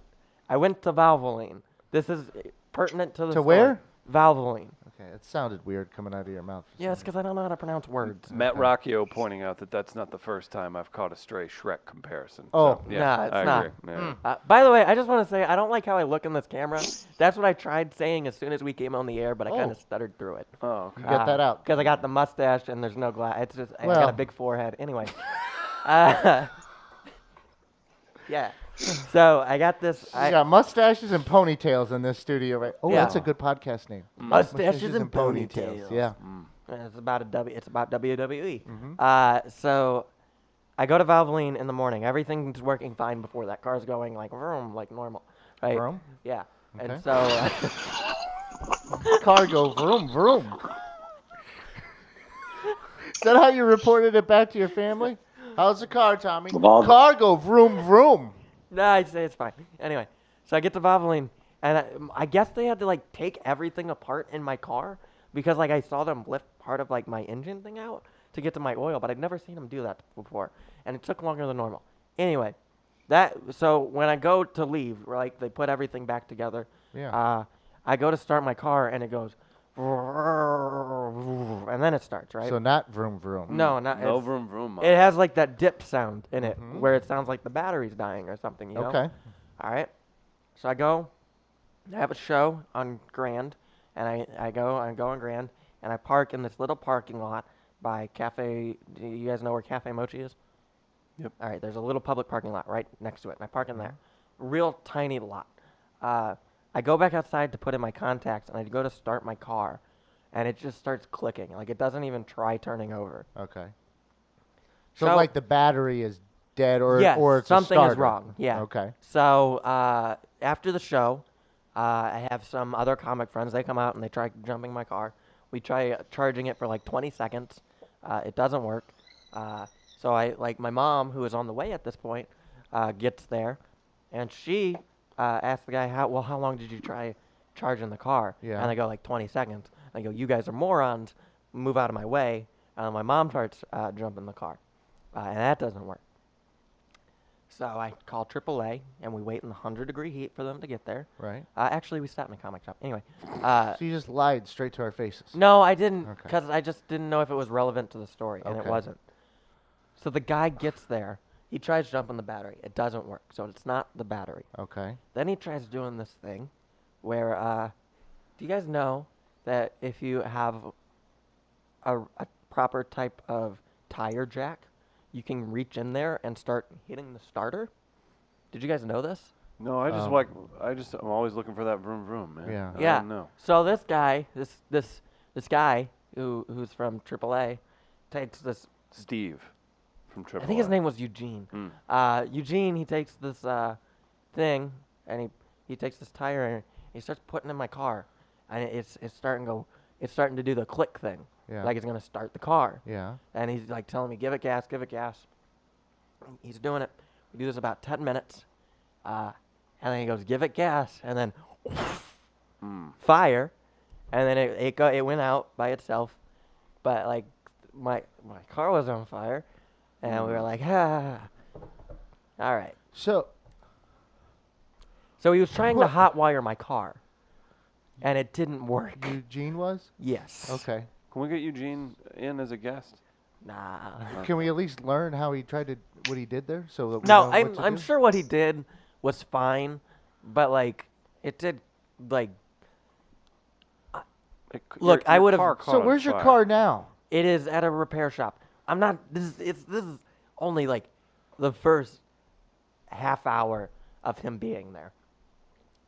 I went to Valvoline. This is pertinent to the To story. where? Valvoline. Okay, it sounded weird coming out of your mouth. for Yes, because I don't know how to pronounce words. Matt Rocchio pointing out that that's not the first time I've caught a stray Shrek comparison. Oh. so, yeah, Nah, it's I not. agree. Yeah. Uh, by the way, I just want to say I don't like how I look in this camera. That's what I tried saying as soon as we came on the air, but I kind Oh. of stuttered through it. Oh, okay. You get that out. Because I got the mustache and there's no glass. It's just I got Well. a big forehead. Anyway. uh, yeah. So I got this. I, got mustaches and ponytails in this studio, right? Oh, Yeah. that's a good podcast name. mustaches and ponytails. Yeah. It's about a W. It's about WWE. Mm-hmm. Uh, so I go to Valvoline in the morning. Everything's working fine before that car's going like vroom, like normal, right? Vroom? Yeah. Okay. And so, Car go vroom vroom. Is that how you reported it back to your family? How's the car, Tommy? Of all the- Car go vroom vroom. No, I'd say it's fine. Anyway, so I get to Valvoline, and I, I guess they had to like take everything apart in my car because like I saw them lift part of like my engine thing out to get to my oil, but I'd never seen them do that before, and it took longer than normal. Anyway, that so when I go to leave, like they put everything back together. Yeah. Uh, I go to start my car, and it goes, and then it starts right. So not vroom vroom. no, not No it's- vroom vroom. It has like that dip sound in it, where it sounds like the battery's dying or something. You know? Okay. All right. So I go. I have a show on Grand, and I, I go I go on Grand, and I park in this little parking lot by Cafe. Do you guys know where Cafe Mochi is? Yep. All right. There's a little public parking lot right next to it, and I park in there. Real tiny lot. Uh, I go back outside to put in my contacts, and I go to start my car, and it just starts clicking. Like it doesn't even try turning over. Okay. So, So- like the battery is dead or yes, or it's a something is starter. wrong. Yeah. Okay. So uh, after the show, uh, I have some other comic friends. They come out and they try jumping my car. We try uh, charging it for like 20 seconds. Uh, it doesn't work. Uh, so I like my mom, who is on the way at this point, uh, gets there, and she uh, asks the guy, "How well? How long did you try charging the car?" Yeah. And I go like 20 seconds. I go, "You guys are morons. Move out of my way." And my mom starts uh, jumping the car, uh, and that doesn't work. So I call AAA, and we wait in the 100 degree heat for them to get there. Right. Uh, actually, we stopped in a comic shop. Anyway, uh, So you just lied straight to our faces. no, I didn't, Okay. because I just didn't know if it was relevant to the story, and it wasn't. So the guy gets there. He tries jumping the battery. It doesn't work. So it's not the battery. Okay. Then he tries doing this thing where, uh, do you guys know that if you have a, a proper type of tire jack, you can reach in there and start hitting the starter? Did you guys know this? No, I just Um, like. I just. I'm always looking for that vroom vroom, man. Yeah. I yeah. don't know. So this guy, this this this guy who who's from AAA, takes this. Steve from Triple. I think his name was Eugene. Mm. Uh, Eugene, he takes this uh, thing and he he takes this tire and he starts putting in my car, and it's it's starting to go. It's starting to do the click thing, Yeah. like it's gonna start the car. Yeah. And he's like telling me, "Give it gas, give it gas." He's doing it. We do this about ten minutes, uh, and then he goes, "Give it gas," and then Mm. fire, and then it it, go, it went out by itself, but like my my car was on fire, and we were like, ah, all right. So So he was trying to What- hotwire my car, and it didn't work. Eugene was Yes. okay. Can we get Eugene in as a guest? Nah. Can we at least learn how he tried to what he did there so that we No, know I'm what to I'm do? sure what he did was fine, but like it did like It c- Look, your- I your would've- car So on where's your fire. car now? it is at a repair shop. I'm not. This is it's this is only like the first half hour of him being there.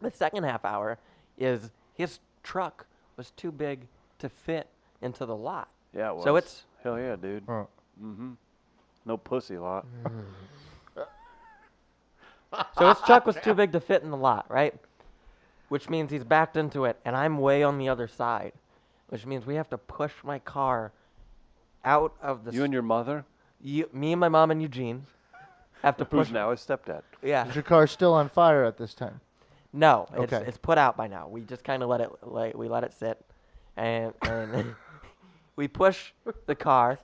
The second half hour is his truck was too big to fit into the lot. Yeah, it was. So it's hell yeah, dude. Mm-hmm. No pussy lot. so his truck was too big to fit in the lot, right? Which means he's backed into it, and I'm way on the other side. Which means we have to push my car out of the. You and your mother, you, me and my mom and Eugene have to who's push. now his stepdad. Yeah. Is your car still on fire at this time? No, it's Okay. it's put out by now. We just kind of let it like we let it sit, and and we push the car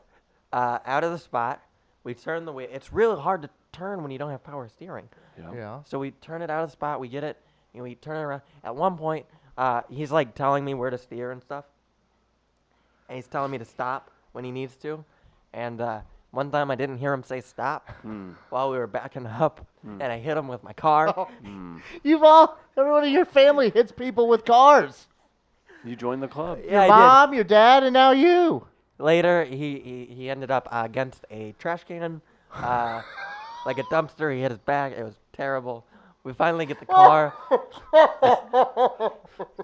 uh, out of the spot. We turn the wheel. It's really hard to turn when you don't have power steering. Yeah. Yeah. So we turn it out of the spot. We get it, and we turn it around. At one point, uh, he's like telling me where to steer and stuff, and he's telling me to stop when he needs to. And uh, one time I didn't hear him say stop Mm. while we were backing up, and I hit him with my car. Mm. You've all everyone in your family hits people with cars. You joined the club. Yeah, your I did. mom, your dad, and now you. Later, he, he, he ended up uh, against a trash can, uh, like a dumpster. He hit his back. It was terrible. We finally get the car.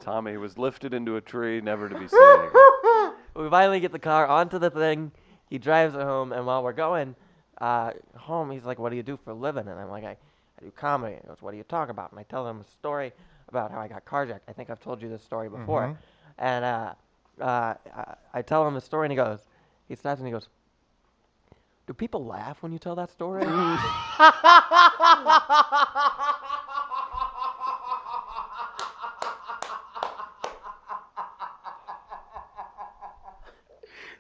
Tommy was lifted into a tree, never to be seen again. We finally get the car onto the thing. He drives it home, and while we're going uh, home, he's like, "What do you do for a living?" And I'm like, "I, I do comedy." He goes, "What do you talk about?" And I tell him a story about how I got carjacked. I think I've told you this story before. Mhm. And uh, uh, I, I tell him the story, and he goes, he stops and he goes, "Do people laugh when you tell that story?"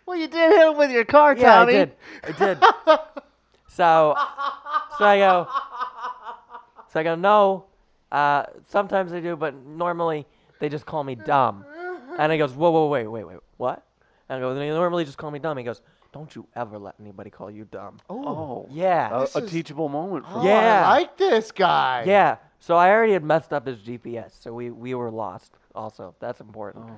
Well, you did hit him with your car, yeah, Tommy. I did. I did. so, so I go, so I go, no. Uh, sometimes they do, but normally they just call me dumb. And he goes, whoa, whoa, wait, wait, wait, what? And I go, they normally just call me dumb. He goes, don't you ever let anybody call you dumb. Oh, Yeah. a, a is- teachable moment for Oh. Yeah. I like this guy. Yeah. So I already had messed up his GPS, so we, we were lost. Also, that's important.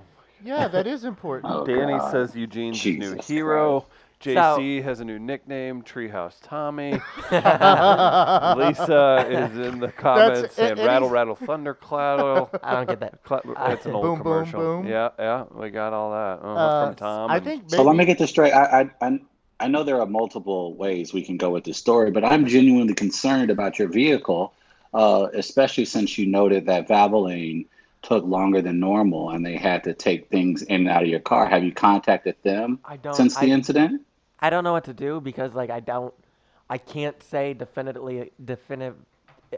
Yeah, that is important. Oh, Danny God. says Eugene's his new hero. So- JC has a new nickname, Treehouse Tommy. Lisa is in the comments a- saying and Rattle he's- Rattle Thundercloud. I don't get that. Cla- it's an old Boom, boom, commercial. boom. Yeah, yeah, we got all that uh, Uh, from Tom. I and- think. So let me get this straight. I, I I I know there are multiple ways we can go with this story, but I'm genuinely concerned about your vehicle, uh, especially since you noted that Valvoline took longer than normal and they had to take things in and out of your car. Have you contacted them I don't. since I, the incident? I don't know what to do because like I don't. I can't say definitively definitive.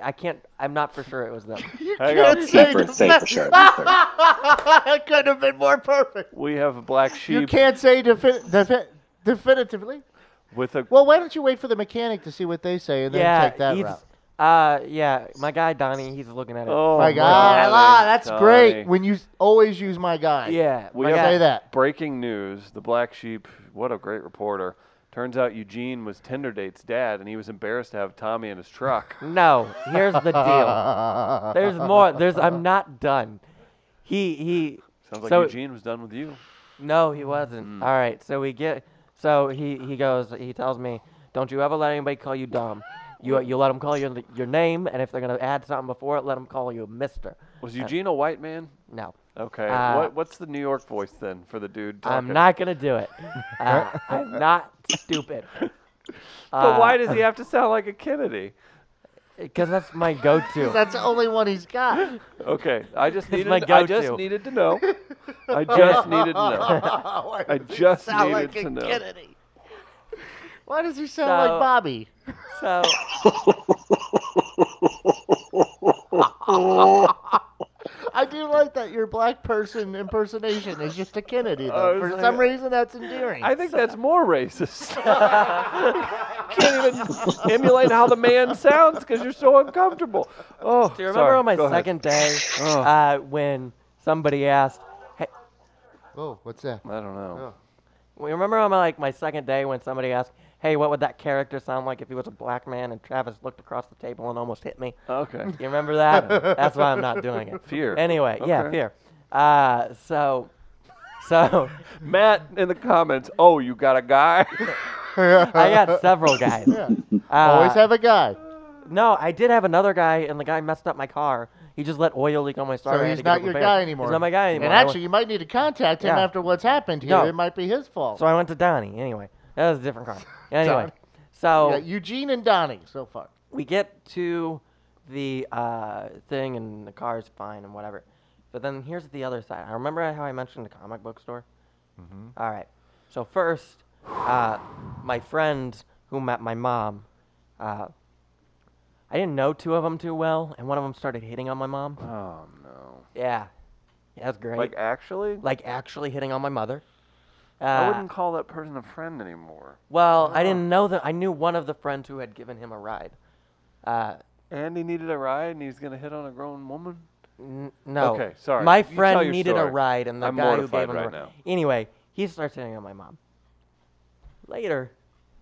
I can't. I'm not for sure it was them. Hang can't on. say For, say for sure. it couldn't have been more perfect. We have a black sheep. You can't say defi- defi- definitively. with a. Well, why don't you wait for the mechanic to see what they say and then yeah, take that route? Uh, yeah, my guy Donnie, he's looking at it. Oh my God, I that's Donnie. great. When you s- always use my guy. yeah, We my have guy- Say that. breaking news: the black sheep. What a great reporter! Turns out Eugene was Tinder date's dad, and he was embarrassed to have Tommy in his truck. No, here's the deal. There's more. There's. I'm not done. He he. Sounds like So- Eugene was done with you. No, he wasn't. Mm. All right, so we get. So he he goes. He tells me, "Don't you ever let anybody call you dumb. You you let them call you your name, and if they're gonna add something before it, let them call you Mister. Was Eugene a white man? No, Okay. Uh, what what's the New York voice then for the dude? Talking? I'm not gonna do it. Uh, I'm not stupid. But why does he have to sound like a Kennedy? Because that's my go-to. That's the only one he's got. Okay, I just It's needed. my I just go-to. Know. I just needed to know. I just needed to know. I just needed like a to know. Kennedy? Why does he sound So- like Bobby? So I do like that your black person impersonation is just a Kennedy, though. For it's some reason, that's endearing. I think that's more racist. Can't even emulate how the man sounds because you're so uncomfortable. Oh, do you remember sorry, on my go ahead. second day Oh. uh, when somebody asked, "Hey, oh, what's that? I don't know. Oh. well, you remember on my, like my second day when somebody asked, "Hey, what would that character sound like if he was a black man?" and Travis looked across the table and almost hit me. Okay. You remember that? That's why I'm not doing it. Fear. Anyway, yeah, Okay. fear. Uh, so, so Matt in the comments. Oh, you got a guy? I got several guys. Yeah. Uh, Always have a guy. No, I did have another guy, and the guy messed up my car. He just let oil leak on my starter. So he's not your guy anymore. He's not my guy anymore. And actually, you might need to contact him Yeah. after what's happened here. No. It might be his fault. So I went to Donnie. Anyway, that was a different car. Anyway, so Yeah, Eugene and Donnie so far. we get to the uh, thing, and the car's fine and whatever. But then here's the other side. I remember how I mentioned the comic book store. All right. So first, uh, my friend who met my mom, uh, I didn't know two of them too well, and one of them started hitting on my mom. Oh no. Yeah, yeah, that's great. Like actually? like actually hitting on my mother. Uh, I wouldn't call that person a friend anymore. Well, I didn't know that. I knew one of the friends who had given him a ride. Uh, And he needed a ride, and he's gonna hit on a grown woman. n- no. Okay, sorry. My You tell friend your needed a story. ride, and the I'm guy who mortified gave him right the now. ride. Anyway, he starts hitting on my mom. Later,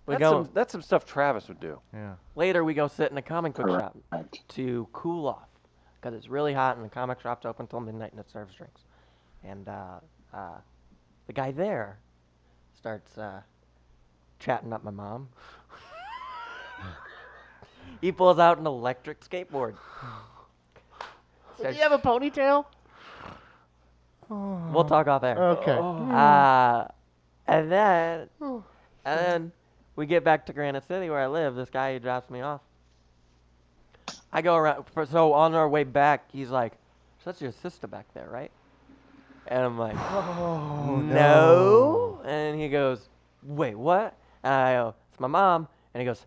we That's go. some, that's some stuff Travis would do. Yeah. Later, we go sit in a comic book shop Correct. to cool off because it's really hot and the comic shop's open till midnight and it serves drinks. And uh, uh, the guy there starts uh, chatting up my mom. he pulls out an electric skateboard. Does Starts- he have a ponytail? we'll talk off air. Okay. Uh, and then, and then we get back to Granite City where I live. This guy he drops me off. I go around. For, so on our way back, he's like, So that's your sister back there, right? And I'm like, Oh no. And he goes, wait, what? And I go, it's my mom. And he goes,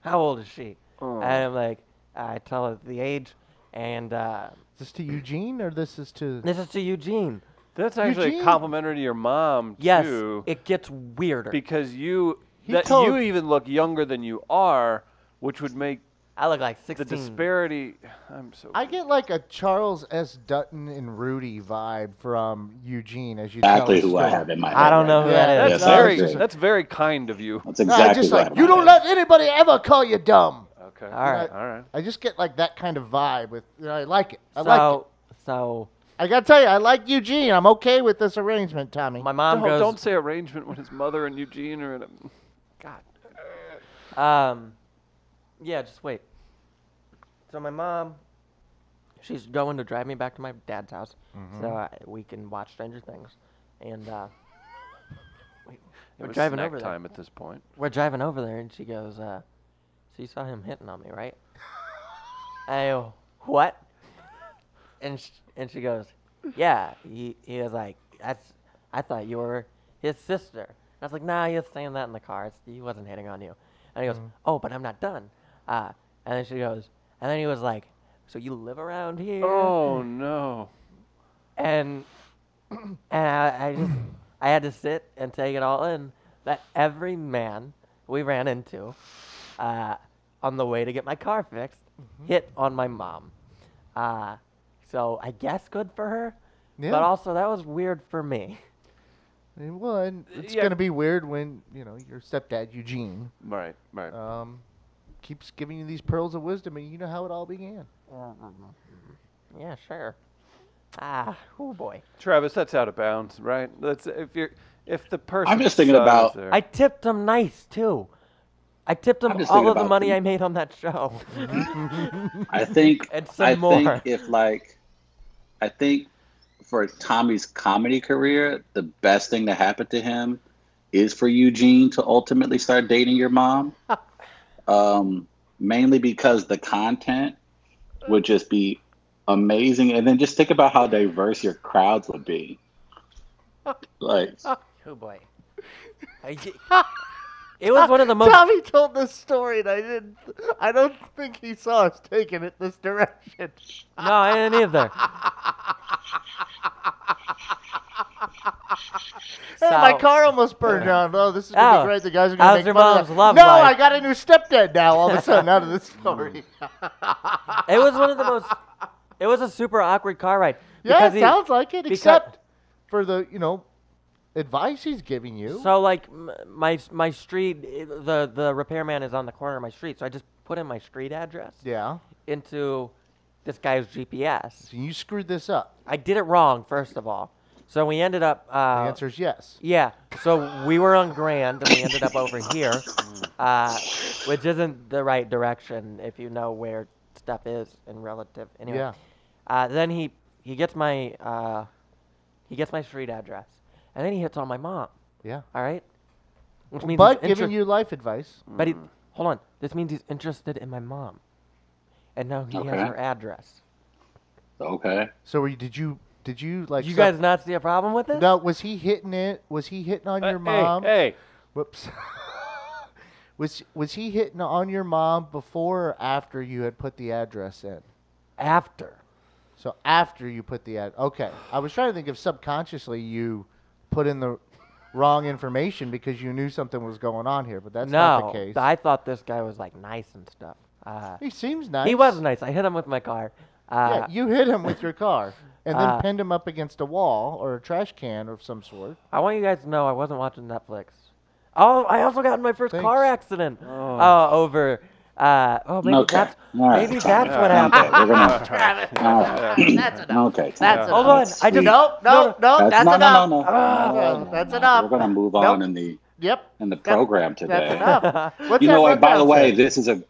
how old is she? Oh. And I'm like, I tell her the age. And uh, Is this to Eugene or this is to? this is to Eugene. That's actually Eugene- complimentary to your mom Yes, too, it gets weirder. because you He that you even look younger than you are, which would make I look like 16. the disparity. I'm so. I get like a Charles S. Dutton and Rudy vibe from Eugene as you Exactly the who I have in my head. I don't right know who now. that that's. Yes, very agree. that's very kind of you. That's No, I exactly just what I like have you don't head. let anybody ever call you dumb. Okay. All right. All right. I just get like that kind of vibe with. You know, I like it. I so, like it. so I gotta tell you, I like Eugene. I'm okay with this arrangement, Tommy. my mom don't, goes, don't say arrangement when his mother and Eugene are in a. God. Um, yeah, just wait. So my mom, she's going to drive me back to my dad's house, so I, we can watch Stranger Things, and uh, we, we're driving over there. time at this point. We're driving over there, and she goes, uh, "So you saw him hitting on me, right?" I go, "What?" And sh- and she goes, "Yeah." He he was like, "That's I thought you were his sister." I was like, "Nah, he was saying that in the car. It's, he wasn't hitting on you." And he goes, "Oh, but I'm not done." Uh, and then she goes, and then he was like, "So you live around here?" Oh no. and and I, I just I had to sit and take it all in that every man we ran into uh, on the way to get my car fixed hit on my mom. Uh, so I guess good for her, yeah. but also that was weird for me. And, well, and it's Yeah. gonna be weird when you know your stepdad Eugene Right. Right. um, keeps giving you these pearls of wisdom, and you know how it all began. Yeah, sure. Ah, oh boy. Travis, that's out of bounds, right? That's if you're if the person. I'm just thinking about- there- I tipped him nice too. I tipped him all of the money the- I made on that show. I think And some I more. think if like I think for Tommy's comedy career, the best thing to happen to him is for Eugene to ultimately start dating your mom. um, mainly because the content would just be amazing, and then just think about how diverse your crowds would be. Like, Oh boy. I, it was one of the most. Tommy told this story, and I didn't. I don't think he saw us taking it this direction. No, I didn't either. Hey, my car almost burned down. Oh, this is gonna Oh, be great. The guys are gonna how's make your fun of mom's that. love No, life? I got a new stepdad now. All of a sudden, out of this story. It was one of the most. It was a super awkward car ride. yeah, it he- sounds like it. because- Except for the you know advice he's giving you. So like m- my my street, i- the the repairman is on the corner of my street, so I just put in my street address yeah. into this guy's GPS. So you screwed this up. I did it wrong, first of all. So we ended up. Uh, The answer is yes. Yeah. So we were on Grand, and we ended up over here, uh, which isn't the right direction if you know where stuff is in relative. Anyway. Yeah. Uh, then he he gets my uh, he gets my street address, and then he hits on my mom. Yeah. All right. Which means But giving inter- you life advice. But he hold on. This means he's interested in my mom, and now he Okay. has her address. okay, So were you, did you did you like? you some- guys not see a problem with this? No, was he hitting it? Was he hitting on Uh, your mom? Hey, hey, Whoops. was was he hitting on your mom before or after you had put the address in? After. So after you put the ad. Okay, I was trying to think if subconsciously you put in the wrong information because you knew something was going on here, but that's no, not the case. I thought this guy was like nice and stuff. Uh, he seems nice. He was nice. I hit him with my car. Uh, Yeah, you hit him with your car and then uh, pinned him up against a wall or a trash can of some sort. I want you guys to know I wasn't watching Netflix. Oh, I also got in my first car accident. Oh. Uh, over. Uh, oh, maybe Okay. that's All right. maybe that's what happened. Okay, we're gonna. Travis, All right. that's enough. Okay, That's Hold enough. on, I just Nope, no, no, That's, that's enough. no, no, no. Ah. no, no, That's no. enough. We're gonna move Nope. on in the Yep, in the program today. that's enough. What's you know what? By the way, this is a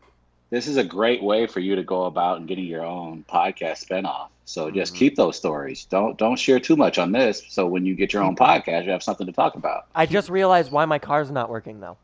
this is a great way for you to go about and getting your own podcast spinoff. So just Mm-hmm. keep those stories. Don't don't share too much on this. So when you get your own podcast, you have something to talk about. I just realized why my car's not working though.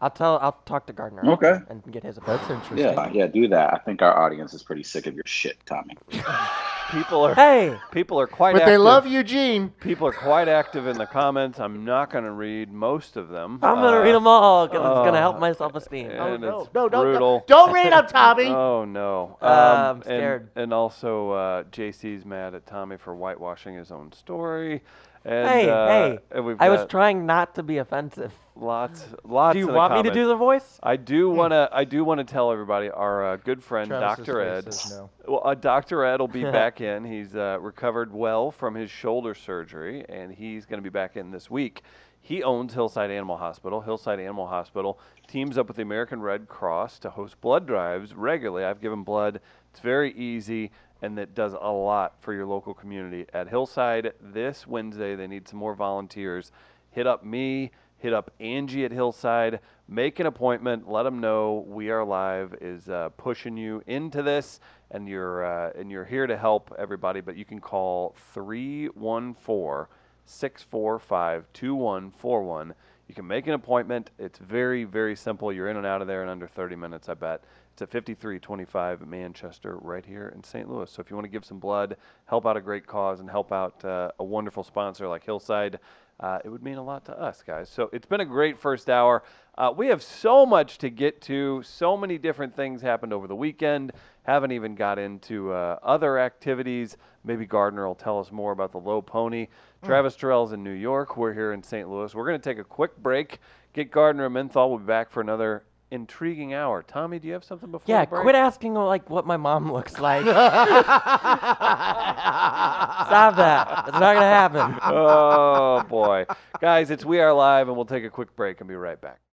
I'll tell. I'll talk to Gardner. Okay. And get his opinion. That's interesting. Yeah, yeah, do that. I think our audience is pretty sick of your shit, Tommy. people are Hey, people are quite But active. they love Eugene. People are quite active in the comments. I'm not going to read most of them. I'm gonna Uh, read them all because it's gonna help uh, my self-esteem. Oh And no, it's no, don't, brutal. don't, don't read them, Tommy. Oh no! Uh, I'm and- scared. And, also, uh, JC's mad at Tommy for whitewashing his own story. And, hey, uh, hey! and we've I was trying not to be offensive. lots, lots. Do you in the want me to do the voice? I do want to. I do want to tell everybody our uh, good friend Travis's Dr. face Ed. says no. Well, uh, Dr. Ed will be back in. He's uh, recovered well from his shoulder surgery, and he's going to be back in this week. He owns Hillside Animal Hospital. Hillside Animal Hospital teams up with the American Red Cross to host blood drives regularly. I've given blood. It's very easy, and that does a lot for your local community. At Hillside this Wednesday, they need some more volunteers. Hit up me hit up Angie at Hillside, make an appointment, let them know We Are Live is uh, pushing you into this, and you're uh, and you're here to help everybody. But you can call 314 645 2141. You can make an appointment. It's very, very simple. You're in and out of there in under 30 minutes, I bet. It's at 5325 Manchester, right here in St. Louis. So if you want to give some blood, help out a great cause, and help out uh, a wonderful sponsor like Hillside, uh, it would mean a lot to us, guys. So it's been a great first hour. Uh, we have so much to get to. So many different things happened over the weekend. Haven't even got into uh, other activities. Maybe Gardner will tell us more about the low pony. Travis Terrell's in New York. We're here in St. Louis. We're going to take a quick break. Get Gardner and Menthol. We'll be back for another intriguing hour. Tommy, do you have something before Yeah, the break? quit asking like what my mom looks like. Stop that. It's not gonna happen. oh boy, guys, it's We Are Live, and we'll take a quick break and be right back.